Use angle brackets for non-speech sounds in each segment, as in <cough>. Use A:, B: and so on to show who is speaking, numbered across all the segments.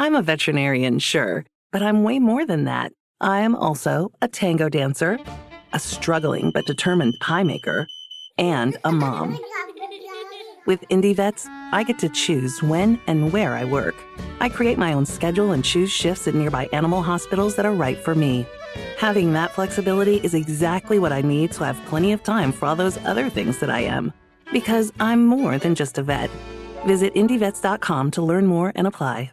A: I'm a veterinarian, sure, but I'm way more than that. I am also a tango dancer, a struggling but determined pie maker, and a mom. With Indie Vets, I get to choose when and where I work. I create my own schedule and choose shifts at nearby animal hospitals that are right for me. Having that flexibility is exactly what I need to have plenty of time for all those other things that I am. Because I'm more than just a vet. Visit IndieVets.com to learn more and apply.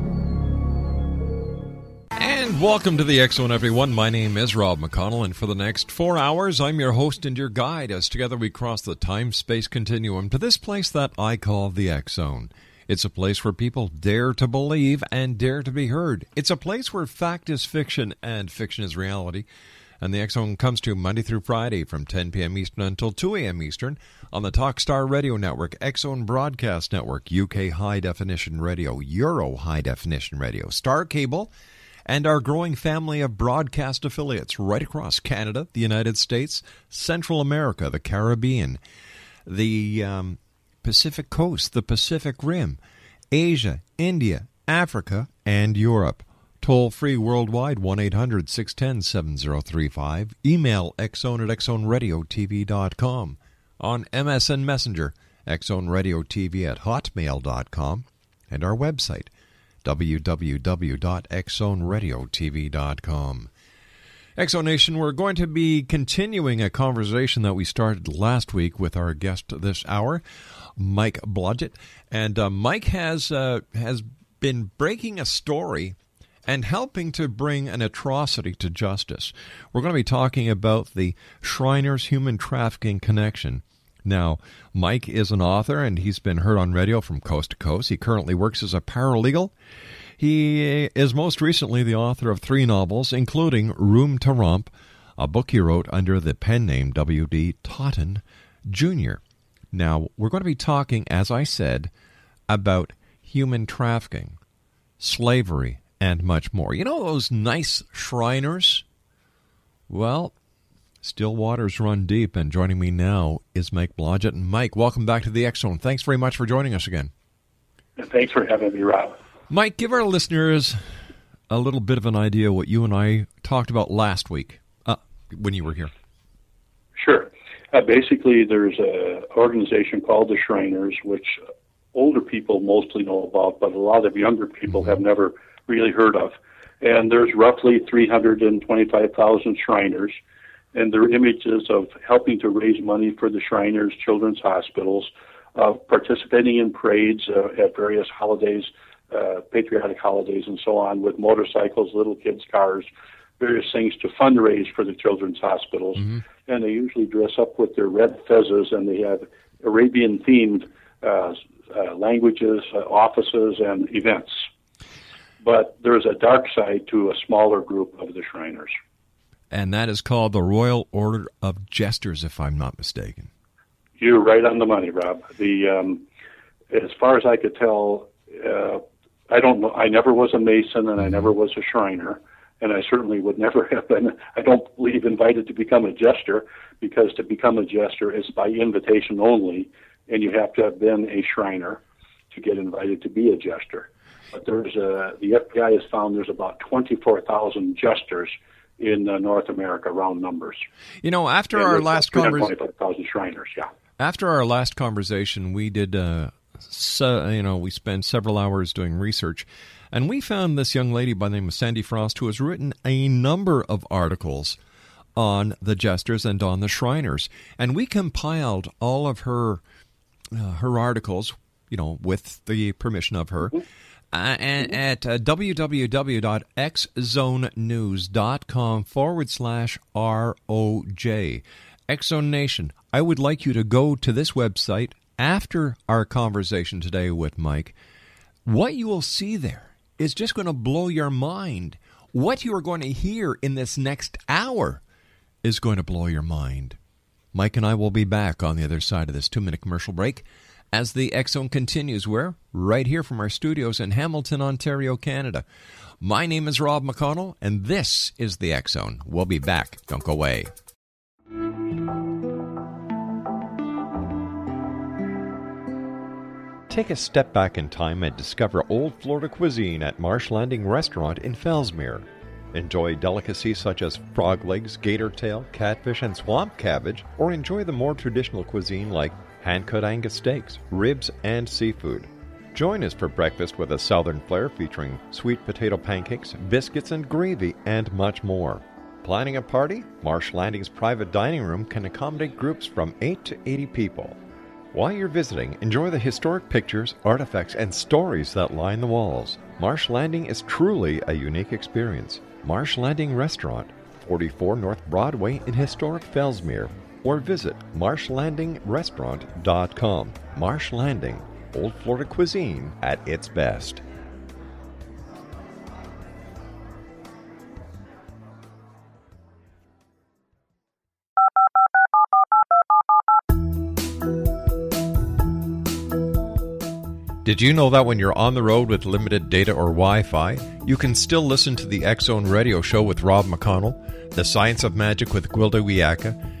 B: And welcome to the X Zone, everyone. My name is Rob McConnell, and for the next four hours, I'm your host and your guide as together we cross the time space continuum to this place that I call the X Zone. It's a place where people dare to believe and dare to be heard. It's a place where fact is fiction and fiction is reality. And the X Zone comes to Monday through Friday from 10 p.m. Eastern until 2 a.m. Eastern on the Talkstar Radio Network, X Zone Broadcast Network, UK High Definition Radio, Euro High Definition Radio, Star Cable, and our growing family of broadcast affiliates right across Canada, the United States, Central America, the Caribbean, the um, Pacific Coast, the Pacific Rim, Asia, India, Africa, and Europe. Toll free worldwide 1 800 610 7035. Email xzone at xzoneradiotv.com. On MSN Messenger, xzoneradiotv at hotmail.com. And our website, www.xzoneradiotv.com. X Zone Nation, we're going to be continuing a conversation that we started last week with our guest this hour, Mike Blodgett. And uh, Mike has uh, has been breaking a story and helping to bring an atrocity to justice. We're going to be talking about the Shriners Human Trafficking Connection. Now, Mike is an author and he's been heard on radio from coast to coast. He currently works as a paralegal. He is most recently the author of three novels, including Room to Romp, a book he wrote under the pen name W.D. Totten Jr. Now, we're going to be talking, as I said, about human trafficking, slavery, and much more. You know those nice Shriners? Well, still waters run deep, and joining me now is Mike Blodgett. And Mike, welcome back to the X Zone. Thanks very much for joining us again.
C: Thanks for having me, Rob.
B: Mike, give our listeners a little bit of an idea what you and I talked about last week uh, when you were here.
C: Sure. Uh, basically, there's an organization called the Shriners, which older people mostly know about, but a lot of younger people mm-hmm. have never really heard of. And there's roughly 325,000 Shriners, and they're images of helping to raise money for the Shriners Children's Hospitals, uh, participating in parades uh, at various holidays uh, patriotic holidays and so on with motorcycles, little kids' cars, various things to fundraise for the children's hospitals. Mm-hmm. And they usually dress up with their red fezzes and they have Arabian themed uh, uh, languages, uh, offices, and events. But there's a dark side to a smaller group of the Shriners.
B: And that is called the Royal Order of Jesters, if I'm not mistaken.
C: You're right on the money, Rob. The um, as far as I could tell, uh, I don't know. I never was a Mason and I mm-hmm. never was a Shriner. And I certainly would never <laughs> have been, I don't believe, invited to become a jester because to become a jester is by invitation only. And you have to have been a Shriner to get invited to be a jester. But there's a, the FBI has found there's about 24,000 jesters in uh, North America, round numbers.
B: You know, after and our last conversation,
C: Shriners, yeah.
B: After our last conversation, we did uh, so, you know, we spent several hours doing research, and we found this young lady by the name of Sandy Frost who has written a number of articles on the jesters and on the Shriners. And we compiled all of her uh, her articles, you know, with the permission of her. Uh, and at uh, www.xzonenews.com forward slash ROJ. X Zone Nation, I would like you to go to this website after our conversation today with Mike. What you will see there is just going to blow your mind. What you are going to hear in this next hour is going to blow your mind. Mike and I will be back on the other side of this two minute commercial break as the Zone continues. We're right here from our studios in Hamilton, Ontario, Canada. My name is Rob McConnell, and this is the Zone. We'll be back. Don't go away. Take a step back in time and discover old Florida cuisine at Marsh Landing Restaurant in Fellsmere. Enjoy delicacies such as frog legs, gator tail, catfish, and swamp cabbage, or enjoy the more traditional cuisine like hand cut Angus steaks, ribs, and seafood. Join us for breakfast with a southern flair featuring sweet potato pancakes, biscuits, and gravy, and much more. Planning a party? Marsh Landing's private dining room can accommodate groups from 8 to 80 people. While you're visiting, enjoy the historic pictures, artifacts, and stories that line the walls. Marsh Landing is truly a unique experience. Marsh Landing Restaurant, 44 North Broadway in historic Fellsmere, or visit marshlandingrestaurant.com. Marsh Landing, Old Florida cuisine at its best. Did you know that when you're on the road with limited data or Wi Fi, you can still listen to the Zone radio show with Rob McConnell, The Science of Magic with Gwilda Wiyaka,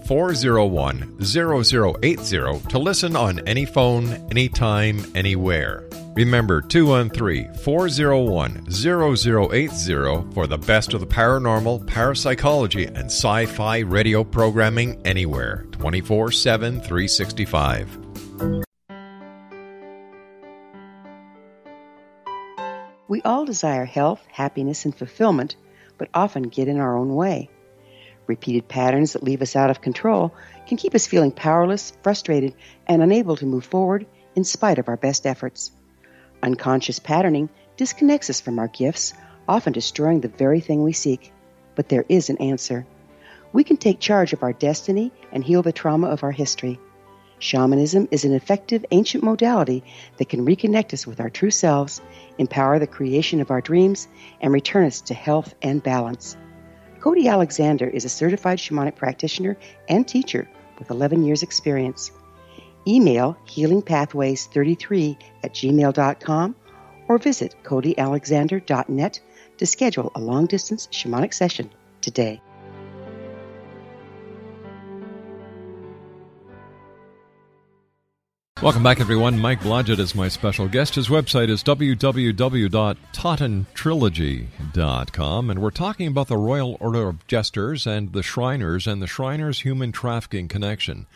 B: 401 0080 to listen on any phone, anytime, anywhere. Remember 213 401 0080 for the best of the paranormal, parapsychology, and sci fi radio programming anywhere 24 7 365.
D: We all desire health, happiness, and fulfillment, but often get in our own way. Repeated patterns that leave us out of control can keep us feeling powerless, frustrated, and unable to move forward in spite of our best efforts. Unconscious patterning disconnects us from our gifts, often destroying the very thing we seek. But there is an answer. We can take charge of our destiny and heal the trauma of our history. Shamanism is an effective ancient modality that can reconnect us with our true selves, empower the creation of our dreams, and return us to health and balance. Cody Alexander is a certified shamanic practitioner and teacher with 11 years' experience. Email healingpathways33 at gmail.com or visit codyalexander.net to schedule a long distance shamanic session today.
B: Welcome back, everyone. Mike Blodgett is my special guest. His website is www.tottentrilogy.com, and we're talking about the Royal Order of Jesters and the Shriners and the Shriners Human Trafficking Connection.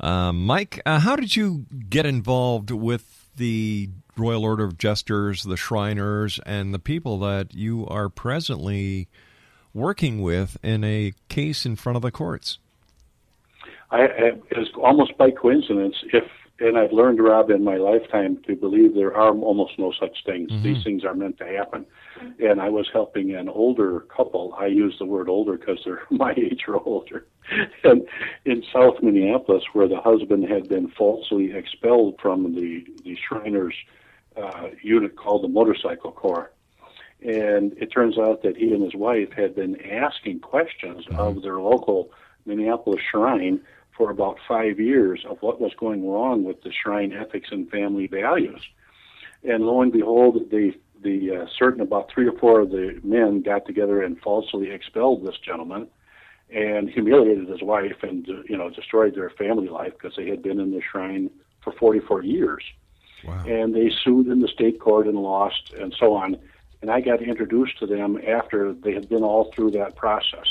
B: Uh, Mike, uh, how did you get involved with the Royal Order of Jesters, the Shriners, and the people that you are presently working with in a case in front of the courts?
C: I, it was almost by coincidence. If and I've learned, Rob, in my lifetime to believe there are almost no such things. Mm-hmm. These things are meant to happen. And I was helping an older couple. I use the word older because they're <laughs> my age or older. and in South Minneapolis, where the husband had been falsely expelled from the the Shriners uh, unit called the Motorcycle Corps. And it turns out that he and his wife had been asking questions mm-hmm. of their local Minneapolis shrine for about five years of what was going wrong with the shrine ethics and family values. And lo and behold, the the uh, certain about three or four of the men got together and falsely expelled this gentleman and humiliated his wife and you know destroyed their family life because they had been in the shrine for 44 years.
B: Wow.
C: And they sued in the state court and lost, and so on. And I got introduced to them after they had been all through that process.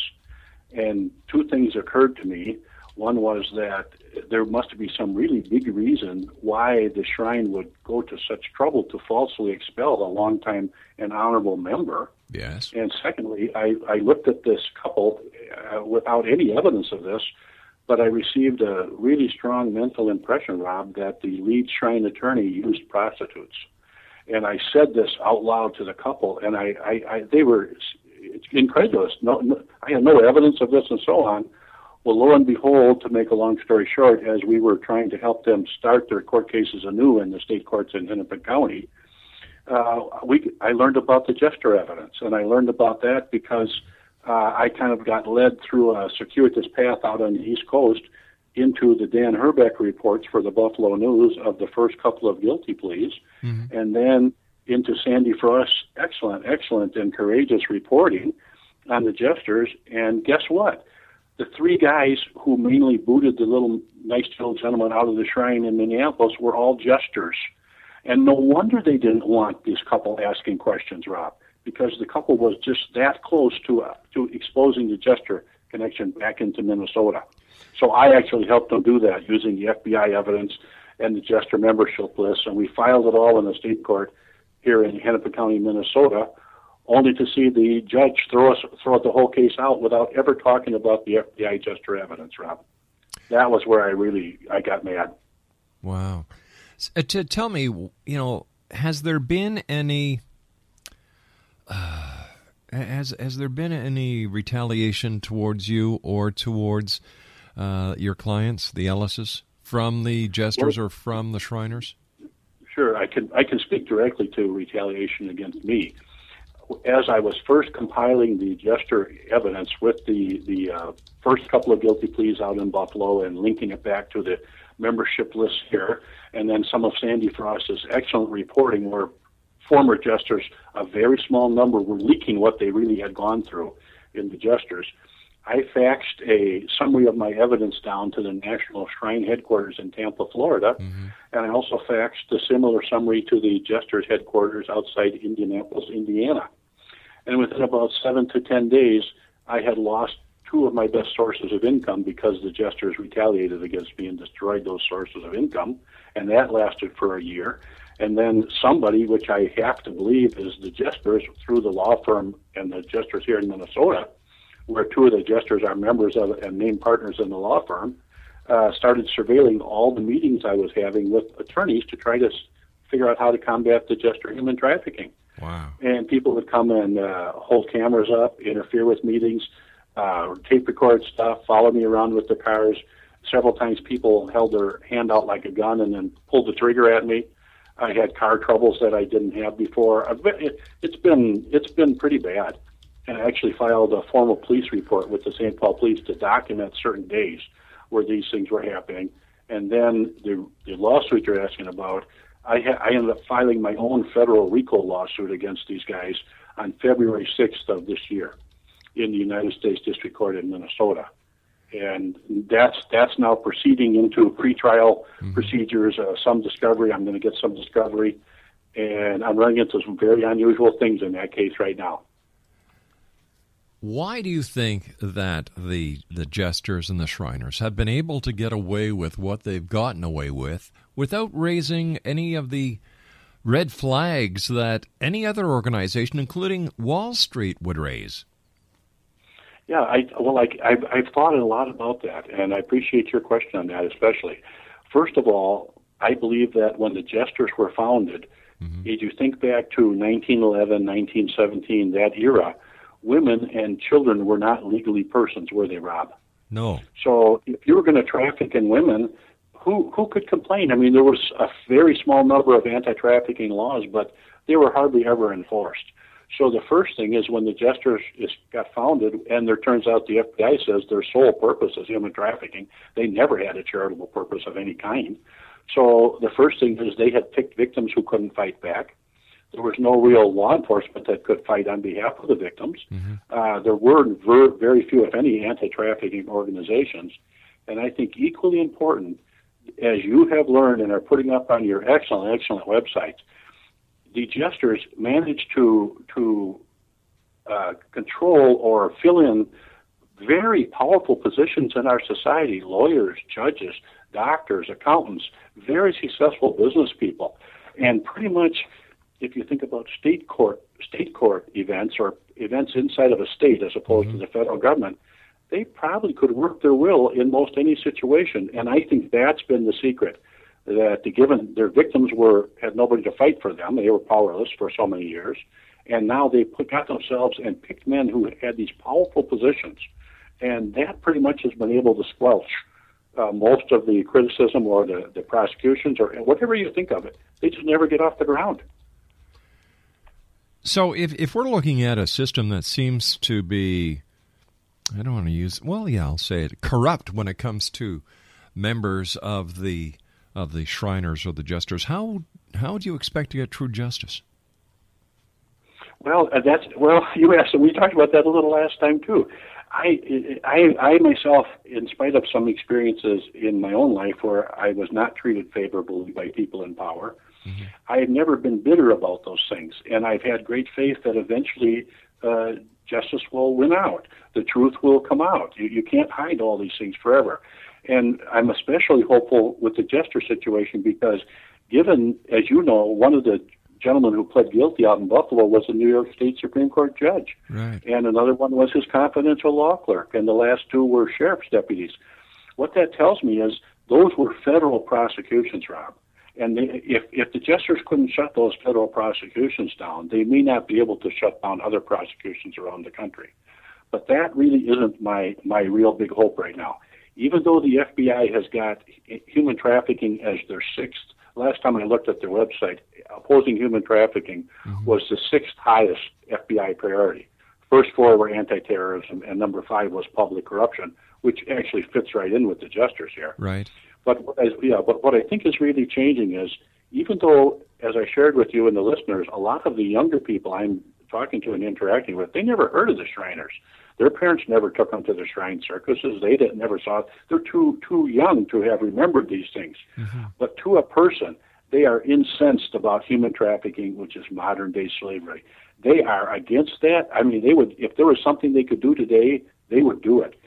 C: And two things occurred to me. One was that there must be some really big reason why the shrine would go to such trouble to falsely expel a longtime and honorable member.
B: Yes.
C: And secondly, I, I looked at this couple uh, without any evidence of this, but I received a really strong mental impression, Rob, that the lead shrine attorney used prostitutes. And I said this out loud to the couple, and I, I, I they were incredulous. No, no, I had no evidence of this, and so on. Well, lo and behold, to make a long story short, as we were trying to help them start their court cases anew in the state courts in Hennepin County, uh, we I learned about the Jester evidence, and I learned about that because uh, I kind of got led through a circuitous path out on the East Coast into the Dan Herbeck reports for the Buffalo News of the first couple of guilty pleas, mm-hmm. and then into Sandy Frost's excellent, excellent, and courageous reporting on the jesters. And guess what? The three guys who mainly booted the little nice little gentleman out of the shrine in Minneapolis were all jesters. And no wonder they didn't want this couple asking questions, Rob, because the couple was just that close to uh, to exposing the Jester connection back into Minnesota. So I actually helped them do that using the FBI evidence and the Jester membership list, and we filed it all in the state court here in Hennepin County, Minnesota, only to see the judge throw us throw the whole case out without ever talking about the FBI Jester evidence, Rob. That was where I really I got mad.
B: Wow. Uh, to tell me, you know, has there been any uh, has has there been any retaliation towards you or towards uh, your clients, the Ellises, from the jesters or from the Shriners?
C: Sure, I can I can speak directly to retaliation against me. As I was first compiling the jester evidence with the the uh, first couple of guilty pleas out in Buffalo and linking it back to the membership list here, and then some of Sandy Frost's excellent reporting where former jesters, a very small number, were leaking what they really had gone through in the jesters. I faxed a summary of my evidence down to the National Shrine headquarters in Tampa, Florida, mm-hmm. and I also faxed a similar summary to the Jesters headquarters outside Indianapolis, Indiana. And within about seven to ten days, I had lost two of my best sources of income because the Jesters retaliated against me and destroyed those sources of income, and that lasted for a year. And then somebody, which I have to believe is the Jesters through the law firm and the Jesters here in Minnesota, where two of the jesters are members of and named partners in the law firm, uh, started surveilling all the meetings I was having with attorneys to try to figure out how to combat the jester human trafficking.
B: Wow.
C: And people would come and uh, hold cameras up, interfere with meetings, uh, tape record stuff, follow me around with the cars. Several times people held their hand out like a gun and then pulled the trigger at me. I had car troubles that I didn't have before. It's been it's been pretty bad and I actually filed a formal police report with the St. Paul Police to document certain days where these things were happening. And then the, the lawsuit you're asking about, I, ha- I ended up filing my own federal RICO lawsuit against these guys on February 6th of this year in the United States District Court in Minnesota. And that's that's now proceeding into pretrial mm-hmm. procedures, uh, some discovery. I'm going to get some discovery, and I'm running into some very unusual things in that case right now.
B: Why do you think that the the jesters and the Shriners have been able to get away with what they've gotten away with without raising any of the red flags that any other organization, including Wall Street, would raise?
C: Yeah, I well, I, I've, I've thought a lot about that, and I appreciate your question on that, especially. First of all, I believe that when the Jesters were founded, mm-hmm. if you think back to 1911, 1917, that era, women and children were not legally persons, were they, Rob?
B: No.
C: So if you were going to traffic in women, who who could complain? I mean, there was a very small number of anti-trafficking laws, but they were hardly ever enforced. So the first thing is when the Jesters is, got founded, and there turns out the FBI says their sole purpose is human trafficking. They never had a charitable purpose of any kind. So the first thing is they had picked victims who couldn't fight back there was no real law enforcement that could fight on behalf of the victims. Mm-hmm. Uh, there were ver- very few, if any, anti trafficking organizations. And I think equally important, as you have learned and are putting up on your excellent, excellent website, the jesters managed to to uh, control or fill in very powerful positions in our society lawyers, judges, doctors, accountants, very successful business people. And pretty much, if you think about state court, state court events or events inside of a state as opposed mm-hmm. to the federal government, they probably could work their will in most any situation. And I think that's been the secret that the given their victims were had nobody to fight for them. They were powerless for so many years. And now they put, got themselves and picked men who had these powerful positions and that pretty much has been able to squelch uh, most of the criticism or the, the prosecutions or whatever you think of it. They just never get off the ground.
B: So if if we're looking at a system that seems to be I don't want to use well, yeah, I'll say it, corrupt when it comes to members of the of the Shriners or the Jesters, how how do you expect to get true justice?
C: Well, uh, that's well. <laughs> You asked. We talked about that a little last time too. I, I, I myself, in spite of some experiences in my own life where I was not treated favorably by people in power, mm-hmm. I have never been bitter about those things, and I've had great faith that eventually uh, justice will win out. The truth will come out. You, you can't hide all these things forever, and I'm especially hopeful with the Jester situation because, given as you know, one of the gentlemen who pled guilty out in Buffalo was a New York State Supreme Court judge.
B: Right.
C: And another one was his confidential law clerk, and the last two were sheriff's deputies. What that tells me is those were federal prosecutions, Rob. And they, if, if the jesters couldn't shut those federal prosecutions down, they may not be able to shut down other prosecutions around the country. But that really isn't my, my real big hope right now. Even though the FBI has got human trafficking as their sixth last time I looked at their website, opposing human trafficking mm-hmm. was the sixth highest FBI priority. First four were anti-terrorism, and number five was public corruption, which actually fits right in with the jesters here.
B: Right.
C: But as, yeah, but what I think is really changing is even though, as I shared with you and the listeners, a lot of the younger people I'm talking to and interacting with, they never heard of the Shriners. Their parents never took them to the shrine circuses. They didn't, never saw it. They're too too young to have remembered these things. Mm-hmm. But to a person, they are incensed about human trafficking, which is modern day slavery. They are against that. I mean, they would if there was something they could do today, they would do it.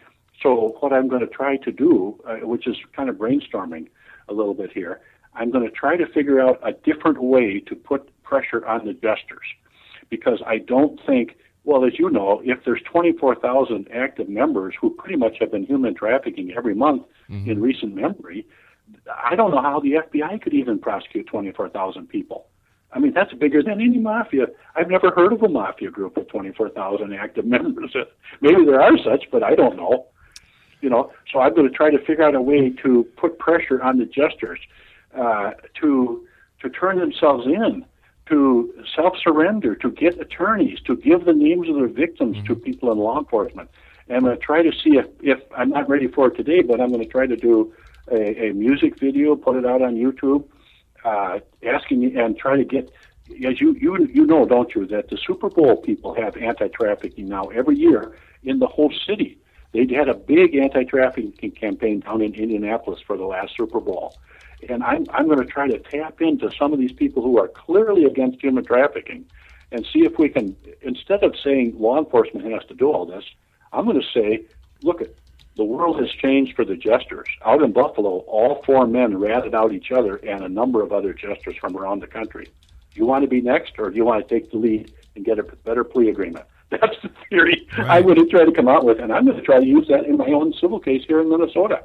C: So what I'm going to try to do, uh, which is kind of brainstorming a little bit here, I'm going to try to figure out a different way to put pressure on the jesters because I don't think well, as you know, if there's 24,000 active members who pretty much have been human trafficking every month mm-hmm. in recent memory, I don't know how the FBI could even prosecute 24,000 people. I mean, that's bigger than any mafia. I've never heard of a mafia group with 24,000 active <laughs> members. Maybe there are such, but I don't know. You know, so I'm going to try to figure out a way to put pressure on the jesters uh, to to turn themselves in to self surrender, to get attorneys, to give the names of their victims mm-hmm. to people in law enforcement. And I'm going to try to see if, if I'm not ready for it today, but I'm going to try to do a, a music video, put it out on YouTube, uh, asking and try to get, as you, you, you know, don't you, that the Super Bowl people have anti trafficking now every year in the whole city. They had a big anti trafficking campaign down in Indianapolis for the last Super Bowl and I'm, I'm going to try to tap into some of these people who are clearly against human trafficking and see if we can, instead of saying law enforcement has to do all this, I'm going to say, look, at the world has changed for the jesters. Out in Buffalo, all four men ratted out each other and a number of other jesters from around the country. Do you want to be next, or do you want to take the lead and get a better plea agreement? <laughs> That's the theory right. I would to try to come out with, and I'm going to try to use that in my own civil case here in Minnesota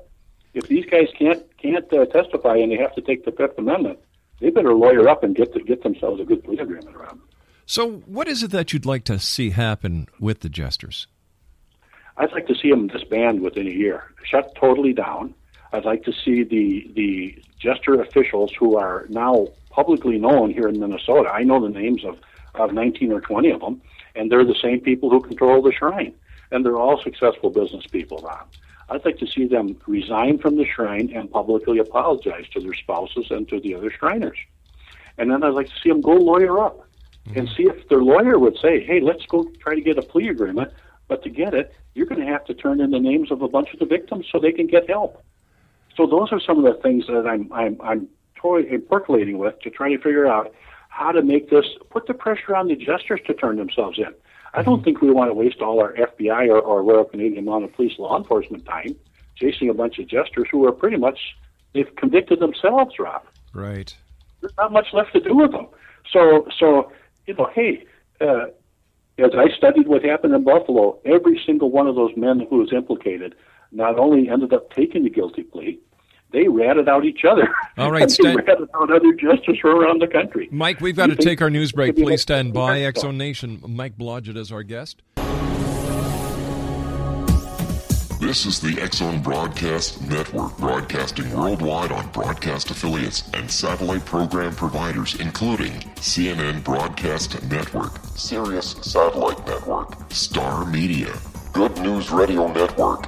C: if these guys can't can't uh, testify and they have to take the Fifth Amendment, they better lawyer up and get to get themselves a good plea agreement around.
B: So, what is it that you'd like to see happen with the jesters?
C: I'd like to see them disband within a year, shut totally down. I'd like to see the the jester officials who are now publicly known here in Minnesota. I know the names of of 19 or 20 of them, and they're the same people who control the shrine, and they're all successful business people, Ron. I'd like to see them resign from the shrine and publicly apologize to their spouses and to the other Shriners. And then I'd like to see them go lawyer up mm-hmm. and see if their lawyer would say, hey, let's go try to get a plea agreement. But to get it, you're going to have to turn in the names of a bunch of the victims so they can get help. So those are some of the things that I'm I'm I'm toy, percolating with to try to figure out how to make this put the pressure on the jesters to turn themselves in. I don't think we want to waste all our FBI or, or Royal Canadian Mounted Police law enforcement time chasing a bunch of jesters who are pretty much they've convicted themselves, Rob.
B: Right.
C: There's not much left to do with them. So so you know, hey, uh, as I studied what happened in Buffalo, every single one of those men who was implicated not only ended up taking the guilty plea, they ratted out each other.
B: All right, <laughs>
C: they ratted out other justices from around the country.
B: Mike, we've got you to take our news break. Please stand by. X Zone Nation, Mike Blodgett is our guest.
E: This is the X Zone Broadcast Network, broadcasting worldwide on broadcast affiliates and satellite program providers, including CNN Broadcast Network, Sirius Satellite Network, Star Media, Good News Radio Network,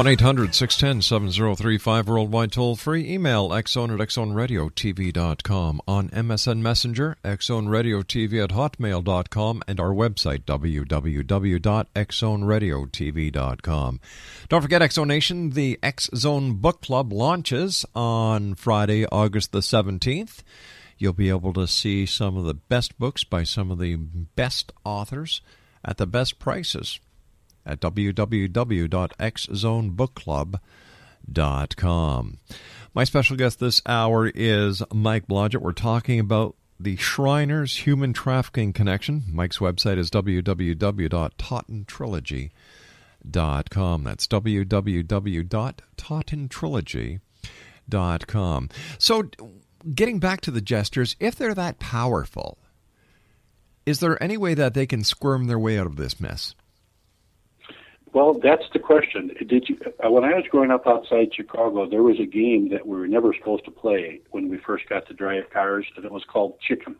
B: 1 800 610 7035 worldwide toll free. Email xzone at xzoneradiotv.com. On MSN Messenger, xzoneradiotv at hotmail.com, and our website, www.xzoneradiotv.com. Don't forget, X Zone Nation, the X Zone Book Club launches on Friday, August the 17th. You'll be able to see some of the best books by some of the best authors at the best prices at www.xzonebookclub.com. My special guest this hour is Mike Blodgett. We're talking about the Shriners Human Trafficking Connection. Mike's website is www.tottentrilogy.com. That's www.tottentrilogy.com. So, getting back to the jesters, if they're that powerful, is there any way that they can squirm their way out of this mess?
C: Well, that's the question. Did you? Uh, when I was growing up outside Chicago, there was a game that we were never supposed to play when we first got to drive cars, and it was called Chicken.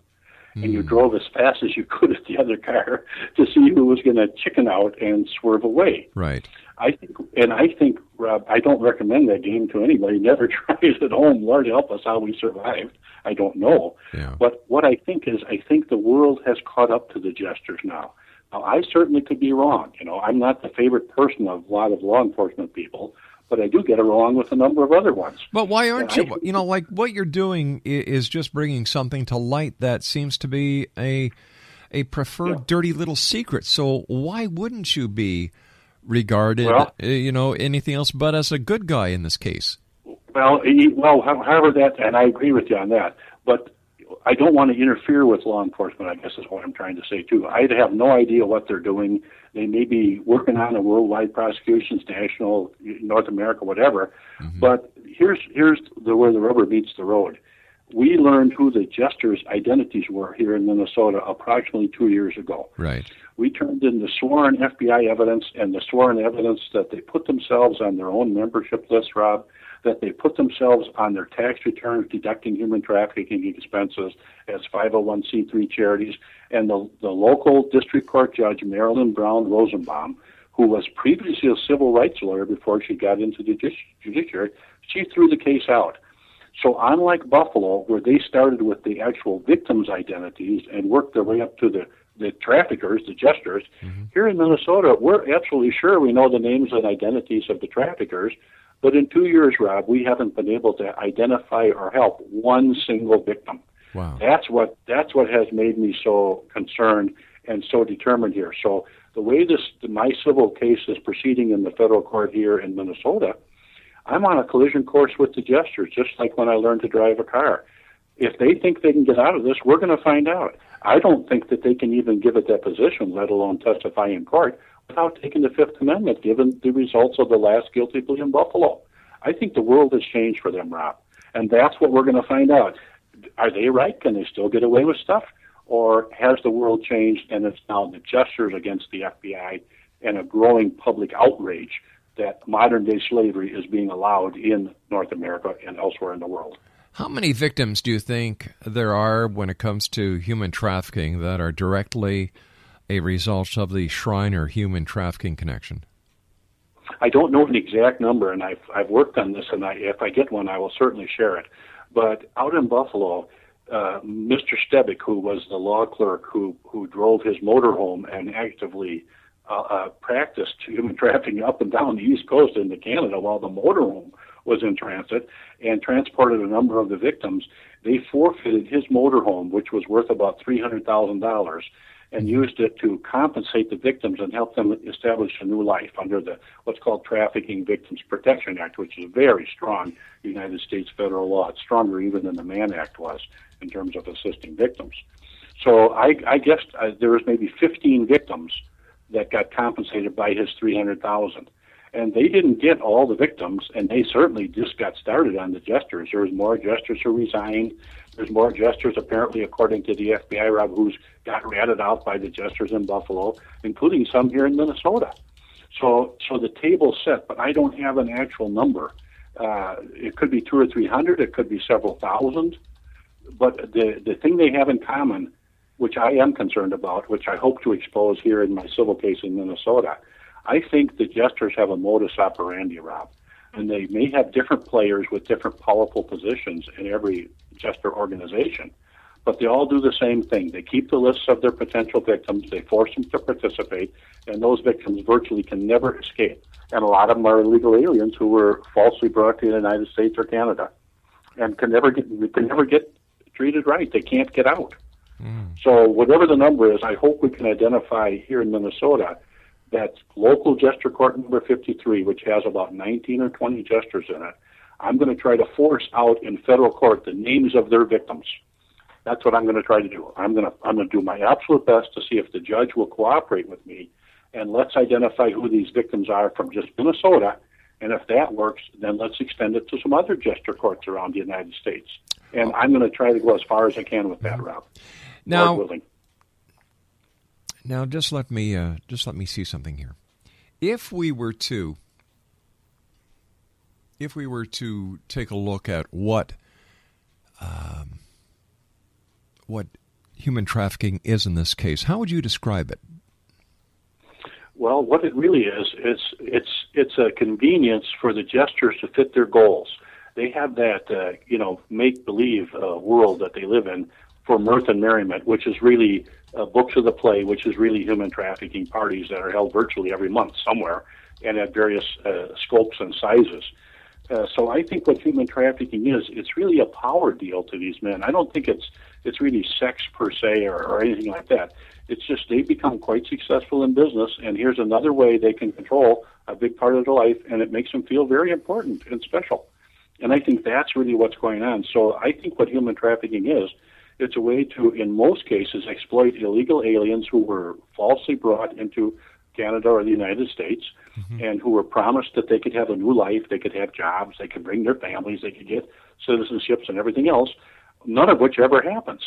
C: Mm. And you hmm. drove as fast as you <laughs> could at the other car to see who was going to chicken out and swerve away.
B: Right.
C: I think, and I think, Rob, I don't recommend that game to anybody. <laughs> Never try it at home. Lord help us how we survived. I don't know.
B: Yeah.
C: But what I think is, I think the world has caught up to the jesters now. Now, I certainly could be wrong. You know, I'm not the favorite person of a lot of law enforcement people, but I do get along with a number of other ones.
B: But why aren't and you? I, you know, like what you're doing is just bringing something to light that seems to be a a preferred yeah. dirty little secret. So why wouldn't you be regarded, well, uh, you know, anything else but as a good guy in this case?
C: Well, well, however that, and I agree with you on that. But I don't want to interfere with law enforcement. I guess is what I'm trying to say too. I have no idea what they're doing. They may be working on a worldwide prosecutions, national, North America, whatever. Mm-hmm. But here's here's the where the rubber meets the road. We learned who the jesters' identities were here in Minnesota approximately two years ago.
B: Right.
C: We turned in the sworn FBI evidence and the sworn evidence that they put themselves on their own membership list, Rob that they put themselves on their tax returns deducting human trafficking expenses as 501c3 charities. And the, the local district court judge, Marilyn Brown Rosenbaum, who was previously a civil rights lawyer before she got into the judiciary, she threw the case out. So, unlike Buffalo, where they started with the actual victims' identities and worked their way up to the, the traffickers, the jesters, mm-hmm. here in Minnesota, we're absolutely sure we know the names and identities of the traffickers. But in two years, Rob, we haven't been able to identify or help one single victim.
B: Wow.
C: That's what that's what has made me so concerned and so determined here. So the way this my civil case is proceeding in the federal court here in Minnesota, I'm on a collision course with the jesters, just like when I learned to drive a car. If they think they can get out of this, we're going to find out. I don't think that they can even give a deposition, let alone testify in court without taking the Fifth Amendment, given the results of the last guilty plea in Buffalo. I think the world has changed for them, Rob. And that's what we're going to find out. Are they right? Can they still get away with stuff? Or has the world changed and it's now the jesters against the FBI and a growing public outrage that modern day slavery is being allowed in North America and elsewhere in the world?
B: How many victims do you think there are when it comes to human trafficking that are directly a result of the Shriner human trafficking connection?
C: I don't know an exact number, and I've I've worked on this, and I, if I get one, I will certainly share it. But out in Buffalo, uh, Mr. Stebick, who was the law clerk who who drove his motorhome and actively uh, uh, practiced human <laughs> trafficking up and down the East Coast into Canada while the motorhome was in transit and transported a number of the victims. They forfeited his motorhome, which was worth about three hundred thousand dollars, and used it to compensate the victims and help them establish a new life under the what's called Trafficking Victims Protection Act, which is a very strong United States federal law. It's stronger even than the Mann Act was in terms of assisting victims. So I, I guess uh, there was maybe 15 victims that got compensated by his 300,000 and they didn't get all the victims, and they certainly just got started on the jesters. There was more jesters who resigned. There's more jesters, apparently, according to the FBI, Rob, who's got ratted out by the jesters in Buffalo, including some here in Minnesota. So, so the table's set, but I don't have an actual number. Uh, it could be two or three hundred. It could be several thousand. But the the thing they have in common, which I am concerned about, which I hope to expose here in my civil case in Minnesota, I think the jesters have a modus operandi, Rob, and they may have different players with different powerful positions in every jester organization, but they all do the same thing. They keep the lists of their potential victims, they force them to participate, and those victims virtually can never escape. And a lot of them are illegal aliens who were falsely brought to the United States or Canada and can never get can never get treated right. They can't get out. Mm. So whatever the number is, I hope we can identify here in Minnesota that's local jester court number 53, which has about 19 or 20 jesters in it. I'm going to try to force out in federal court the names of their victims. That's what I'm going to try to do. I'm going to I'm going to do my absolute best to see if the judge will cooperate with me, and let's identify who these victims are from just Minnesota. And if that works, then let's extend it to some other jester courts around the United States. And I'm going to try to go as far as I can with that route.
B: Now, now, just let me uh, just let me see something here. If we were to if we were to take a look at what um, what human trafficking is in this case, how would you describe it?
C: Well, what it really is is it's it's a convenience for the jesters to fit their goals. They have that uh, you know make believe uh, world that they live in for mirth and merriment, which is really uh, books of the play, which is really human trafficking parties that are held virtually every month somewhere and at various uh, scopes and sizes. Uh, so I think what human trafficking is, it's really a power deal to these men. I don't think it's it's really sex per se or, or anything like that. It's just they become quite successful in business, and here's another way they can control a big part of their life, and it makes them feel very important and special. And I think that's really what's going on. So I think what human trafficking is, it's a way to, in most cases, exploit illegal aliens who were falsely brought into Canada or the United States mm-hmm. and who were promised that they could have a new life, they could have jobs, they could bring their families, they could get citizenships and everything else, none of which ever happens.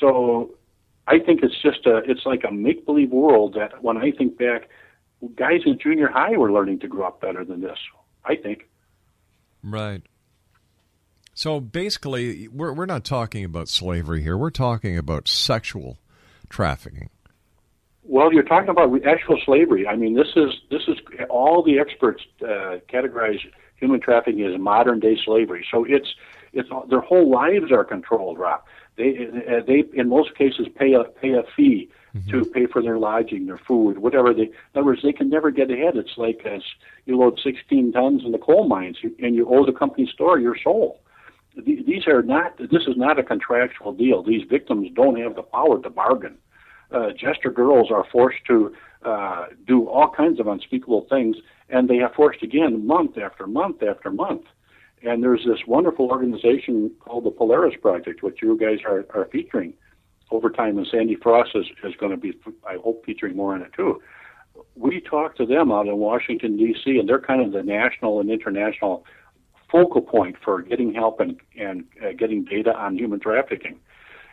C: So I think it's just a, it's like a make believe world that when I think back, guys in junior high were learning to grow up better than this. I think.
B: Right. So basically, we're we're not talking about slavery here. We're talking about sexual trafficking.
C: Well, you're talking about actual slavery. I mean, this is this is all the experts uh, categorize human trafficking as modern day slavery. So it's it's their whole lives are controlled, Rob. They uh, they in most cases pay a pay a fee mm-hmm. to pay for their lodging, their food, whatever. They, in other words, they can never get ahead. It's like as you load 16 tons in the coal mines, and you owe the company store your soul. These are not. This is not a contractual deal. These victims don't have the power to bargain. Uh, jester girls are forced to uh, do all kinds of unspeakable things, and they are forced again month after month after month. And there's this wonderful organization called the Polaris Project, which you guys are, are featuring over time, and Sandy Frost is, is going to be, I hope, featuring more in it too. We talk to them out in Washington, D.C., and they're kind of the national and international focal point for getting help and, and uh, getting data on human trafficking.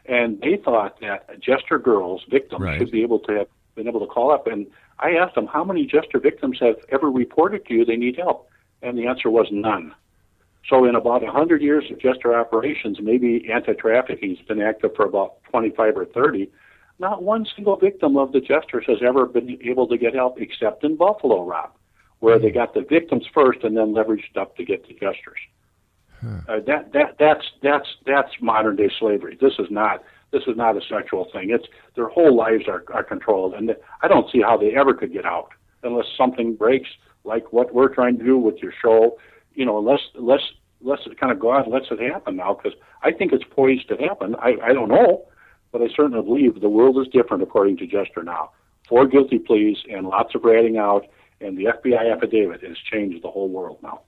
C: And they thought that Jester girls, victims, right. should be able to have been able to call up. And I asked them, how many Jester victims have ever reported to you they need help? And the answer was none. So in about 100 years of Jester operations, maybe anti-trafficking has been active for about 25 or 30. Not one single victim of the Jesters has ever been able to get help except in Buffalo, Rob, where they hmm. got the victims first and then leveraged up to get the Jesters. Uh, that that that's that's that's modern day slavery. This is not this is not a sexual thing. It's their whole lives are are controlled, and I don't see how they ever could get out unless something breaks, like what we're trying to do with your show you know, let's let's let's kind of God lets it happen now because I think it's poised to happen. I I don't know, but I certainly believe the world is different according to Jester now. Four guilty pleas and lots of ratting out, and the FBI affidavit has changed the whole world now.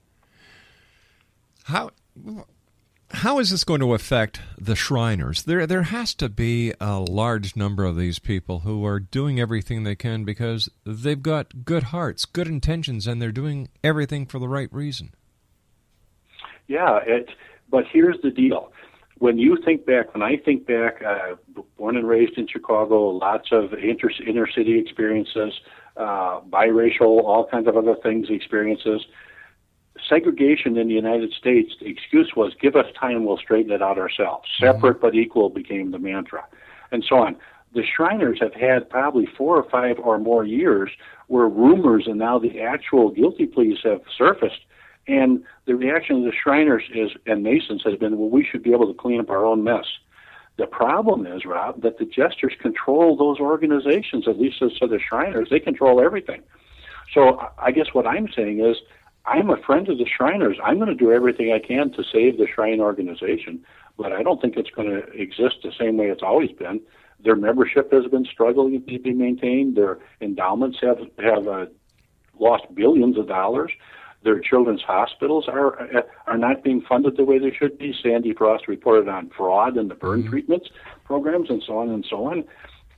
B: How how is this going to affect the Shriners? There, there has to be a large number of these people who are doing everything they can because they've got good hearts, good intentions, and they're doing everything for the right reason.
C: Yeah, it, but here's the deal. When you think back, when I think back, uh, born and raised in Chicago, lots of inter, inner city experiences, uh, biracial, all kinds of other things, experiences. Segregation in the United States, the excuse was give us time, we'll straighten it out ourselves. Mm-hmm. Separate but equal became the mantra, and so on. The Shriners have had probably four or five or more years where rumors and now the actual guilty pleas have surfaced and the reaction of the Shriners is, and Masons has been, well, we should be able to clean up our own mess. The problem is, Rob, that the Jesters control those organizations, at least as to the Shriners. They control everything. So I guess what I'm saying is, I'm a friend of the Shriners. I'm going to do everything I can to save the Shrine organization, but I don't think it's going to exist the same way it's always been. Their membership has been struggling to be maintained. Their endowments have have uh, lost billions of dollars. Their children's hospitals are are not being funded the way they should be. Sandy Frost reported on fraud in the burn mm-hmm. treatments programs and so on and so on.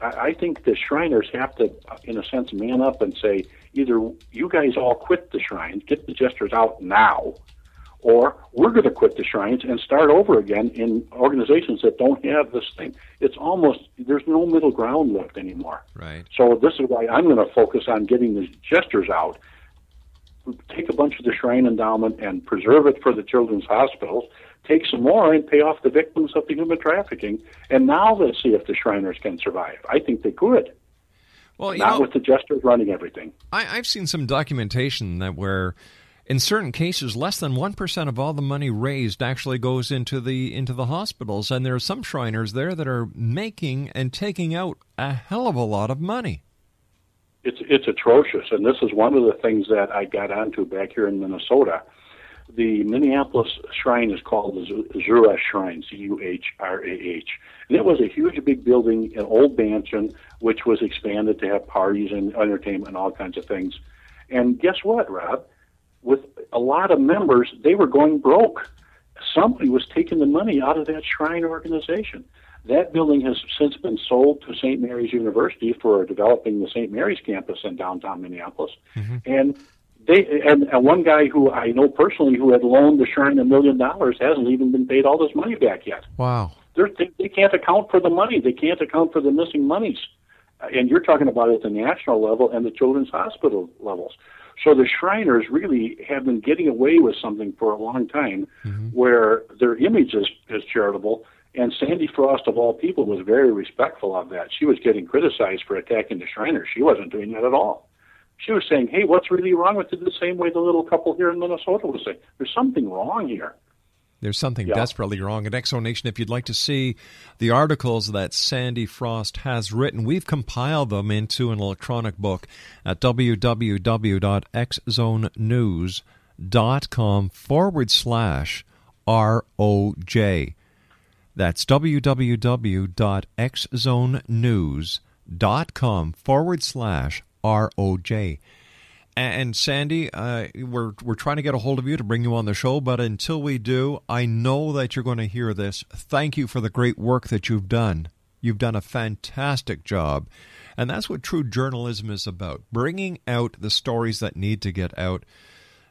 C: I, I think the Shriners have to, in a sense, man up and say either you guys all quit the shrines, get the jesters out now, or we're going to quit the shrines and start over again in organizations that don't have this thing. It's almost there's no middle ground left anymore.
B: Right.
C: So this is why I'm going to focus on getting the jesters out take a bunch of the shrine endowment and preserve it for the children's hospitals, take some more and pay off the victims of the human trafficking, and now let's see if the Shriners can survive. I think they could.
B: Well,
C: not
B: know,
C: with the jesters running everything.
B: I, I've seen some documentation that where in certain cases less than 1% of all the money raised actually goes into the into the hospitals and there are some shriners there that are making and taking out a hell of a lot of money
C: it's it's atrocious. And this is one of the things that I got onto back here in Minnesota. The Minneapolis shrine is called the Zuhrah Shrine, Z-U-H-R-A-H. And it was a huge, big building, an old mansion, which was expanded to have parties and entertainment and all kinds of things. And guess what, Rob? with a lot of members, they were going broke. Somebody was taking the money out of that shrine organization. That building has since been sold to St. Mary's University for developing the St. Mary's campus in downtown Minneapolis. Mm-hmm. And they and, and one guy who I know personally who had loaned the shrine a million dollars hasn't even been paid all his money back yet.
B: Wow.
C: They're, they they can't account for the money. They can't account for the missing monies. And you're talking about at the national level and the children's hospital levels. So the Shriners really have been getting away with something for a long time mm-hmm. where their image is, is charitable. And Sandy Frost, of all people, was very respectful of that. She was getting criticized for attacking the Shriners. She wasn't doing that at all. She was saying, hey, what's really wrong with it? The same way the little couple here in Minnesota was saying. There's something wrong here.
B: There's something yeah. desperately wrong at X Zone Nation. If you'd like to see the articles that Sandy Frost has written, we've compiled them into an electronic book at www.xzonenews.com forward slash ROJ. That's www.xzonenews.com forward slash ROJ. And Sandy, uh, we're we're trying to get a hold of you to bring you on the show, but until we do, I know that you're going to hear this. Thank you for the great work that you've done. You've done a fantastic job, and that's what true journalism is about: bringing out the stories that need to get out.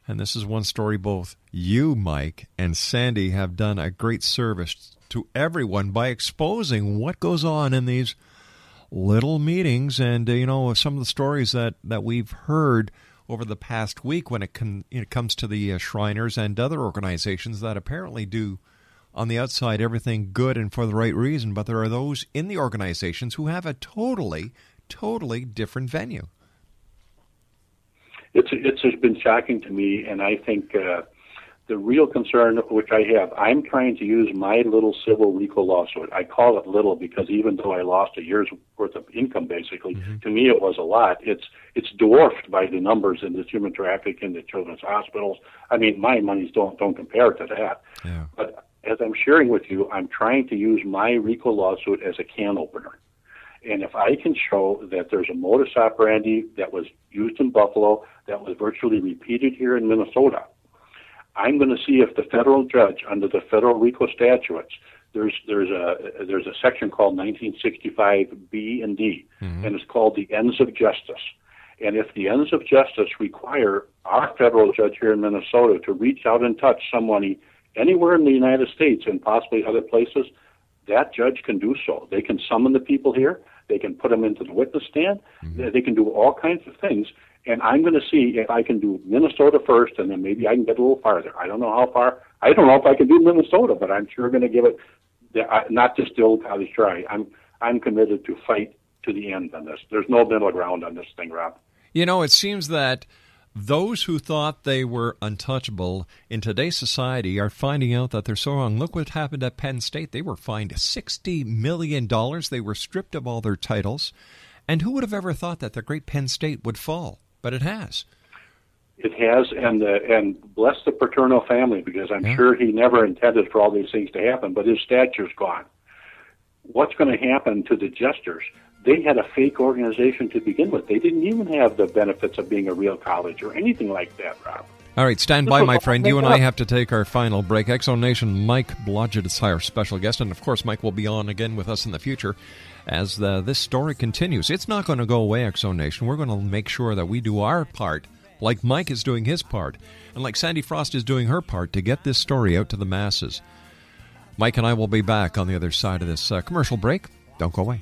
B: And this is one story both you, Mike, and Sandy have done a great service to everyone by exposing what goes on in these little meetings. And uh, you know, some of the stories that that we've heard over the past week when it, can, it comes to the uh, Shriners and other organizations that apparently do on the outside everything good and for the right reason, but there are those in the organizations who have a totally, totally different venue.
C: It's it's been shocking to me, and I think uh, the real concern which I have, I'm trying to use my little civil RICO lawsuit. I call it little because even though I lost a year's worth of income, basically, mm-hmm. to me it was a lot. It's it's dwarfed by the numbers in the human trafficking, in the children's hospitals. I mean, my monies don't don't compare to that. Yeah. But as I'm sharing with you, I'm trying to use my RICO lawsuit as a can opener. And if I can show that there's a modus operandi that was used in Buffalo that was virtually repeated here in Minnesota, I'm going to see if the federal judge under the federal RICO statutes there's there's a there's a section called 1965B and D, mm-hmm. and it's called the ends of justice. And if the ends of justice require our federal judge here in Minnesota to reach out and touch somebody anywhere in the United States and possibly other places, that judge can do so. They can summon the people here. They can put them into the witness stand. Mm-hmm. They can do all kinds of things and I'm going to see if I can do Minnesota first, and then maybe I can get a little farther. I don't know how far. I don't know if I can do Minnesota, but I'm sure going to give it uh, not just the old college try. I'm I'm committed to fight to the end on this. There's no middle ground on this thing, Rob.
B: You know, it seems that those who thought they were untouchable in today's society are finding out that they're so wrong. Look what happened at Penn State. They were fined $60 million. They were stripped of all their titles. And who would have ever thought that the great Penn State would fall? But it has.
C: It has, and uh, and bless the Paterno family because I'm yeah. sure he never intended for all these things to happen, but his stature's gone. What's going to happen to the jesters? They had a fake organization to begin with. They didn't even have the benefits of being a real college or anything like that, Rob.
B: All right, stand by, my friend. You and I <laughs> have to take our final break. X Zone Nation, Mike Blodgett is our special guest, and of course, Mike will be on again with us in the future as the, this story continues. It's not going to go away, X Zone Nation. We're going to make sure that we do our part, like Mike is doing his part, and like Sandy Frost is doing her part to get this story out to the masses. Mike and I will be back on the other side of this uh, commercial break. Don't go away.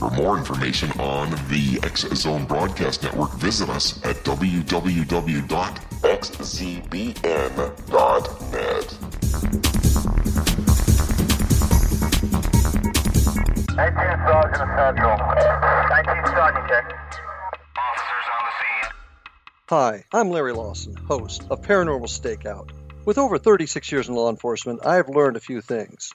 E: For more information on the X Zone Broadcast Network, visit us at www.xzbn.net.
F: Eighteen Sergeant Central. Nineteen Sergeant, check.
G: Officers on the scene. Hi, I'm Larry Lawson, host of Paranormal Stakeout. With over 36 years in law enforcement, I have learned a few things.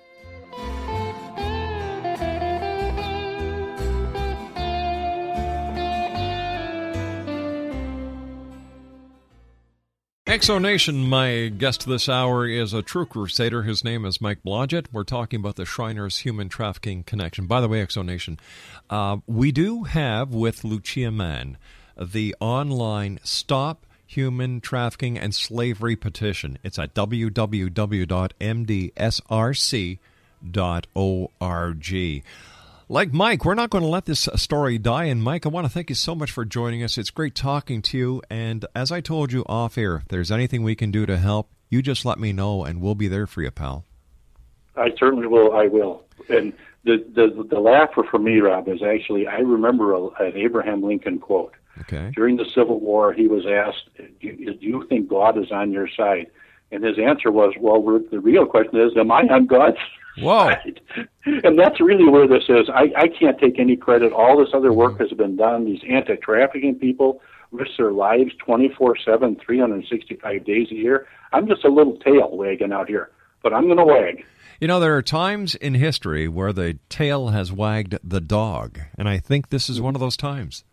B: X Zone Nation, my guest this hour is a true crusader. His name is Mike Blodgett. We're talking about the Shriners human trafficking connection. By the way, X Zone Nation, uh, we do have with Lucia Mann the online Stop Human Trafficking and Slavery petition. It's at www.mdsrc.org. Like Mike, we're not going to let this uh, story die. And Mike, I want to thank you so much for joining us. It's great talking to you. And as I told you off air, if there's anything we can do to help, you just let me know and we'll be there for you, pal.
C: I certainly will. I will. And the the, the laugher for me, Rob, is actually I remember a, an Abraham Lincoln quote.
B: Okay.
C: During the Civil War, he was asked, "Do you, do you think God is on your side?" And his answer was, "Well, the real question is, am I on God's
B: Whoa.
C: side?" And that's really where this is. I, I can't take any credit. All this other work mm-hmm. has been done. These anti-trafficking people risk their lives 24/7, 365 days a year. I'm just a little tail wagging out here, but I'm going to wag.
B: You know, there are times in history where the tail has wagged the dog, and I think this is one of those times.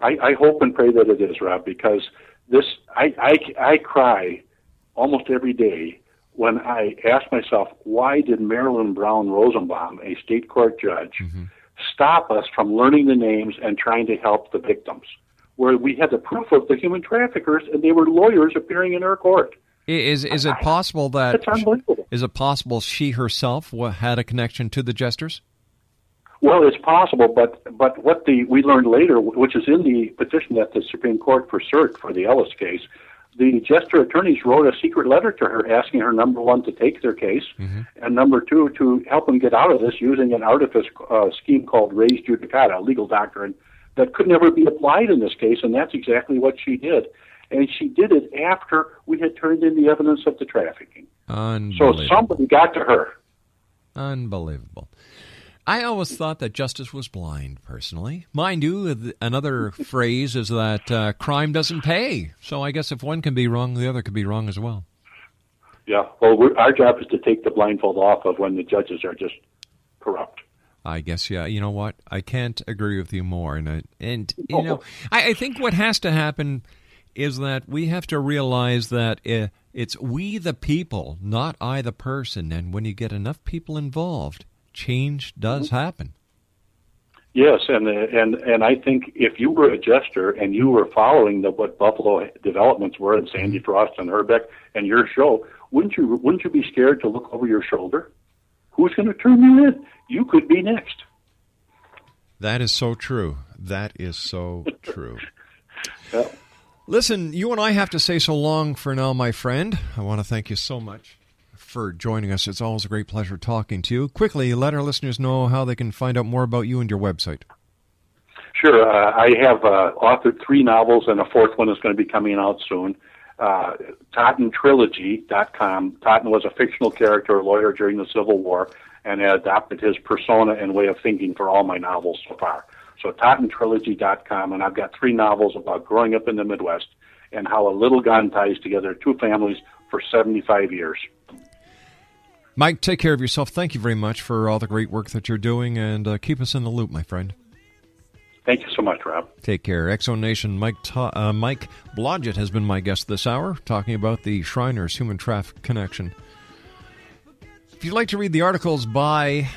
C: I, I hope and pray that it is, Rob, because this I, I, I cry almost every day when I ask myself, why did Marilyn Brown Rosenbaum, a state court judge,
B: Mm-hmm.
C: stop us from learning the names and trying to help the victims? Where we had the proof of the human traffickers and they were lawyers appearing in our court.
B: Is is it possible that
C: unbelievable.
B: is it possible she herself had a connection to the jesters?
C: Well, it's possible, but but what the we learned later, which is in the petition that the Supreme Court for cert for the Ellis case, the jester attorneys wrote a secret letter to her asking her number one to take their case, and number two to help them get out of this using an artifice uh, scheme called res judicata, a legal doctrine that could never be applied in this case, and that's exactly what she did. And she did it after we had turned in the evidence of the trafficking. So somebody got to her.
B: Unbelievable. I always thought that justice was blind, personally. Mind you, another <laughs> phrase is that uh, crime doesn't pay. So I guess if one can be wrong, the other could be wrong as well.
C: Yeah. Well, our job is to take the blindfold off of when the judges are just corrupt.
B: I guess, yeah. You know what? I can't agree with you more. And, I, and you know, I, I think what has to happen is that we have to realize that uh, it's we the people, not I the person. And when you get enough people involved, change does happen.
C: Yes, and and and I think if you were a jester and you were following the what Buffalo developments were and Sandy mm-hmm. Frost and Herbeck and your show, wouldn't you wouldn't you be scared to look over your shoulder? Who's going to turn you in? You could be next.
B: That is so true. That is so <laughs> true.
C: Yeah.
B: Listen, you and I have to say so long for now, my friend. I want to thank you so much for joining us. It's always a great pleasure talking to you. Quickly, let our listeners know how they can find out more about you and your website.
C: Sure. Uh, I have uh, authored three novels, and a fourth one is going to be coming out soon. Uh, TottenTrilogy.com. Totten was a fictional character, a lawyer during the Civil War, and I adopted his persona and way of thinking for all my novels so far. So TottenTrilogy.com, and I've got three novels about growing up in the Midwest and how a little gun ties together two families for 75 years.
B: Mike, take care of yourself. Thank you very much for all the great work that you're doing, and uh, keep us in the loop, my friend.
C: Thank you so much, Rob.
B: Take care. Zone Nation, Mike, Ta- uh, Mike Blodgett has been my guest this hour, talking about the Shriners Human Traffic Connection. If you'd like to read the articles by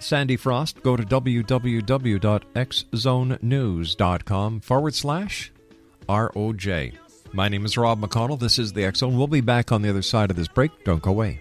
B: Sandy Frost, go to www.xzonenews.com forward slash ROJ. My name is Rob McConnell. This is the X Zone. We'll be back on the other side of this break. Don't go away.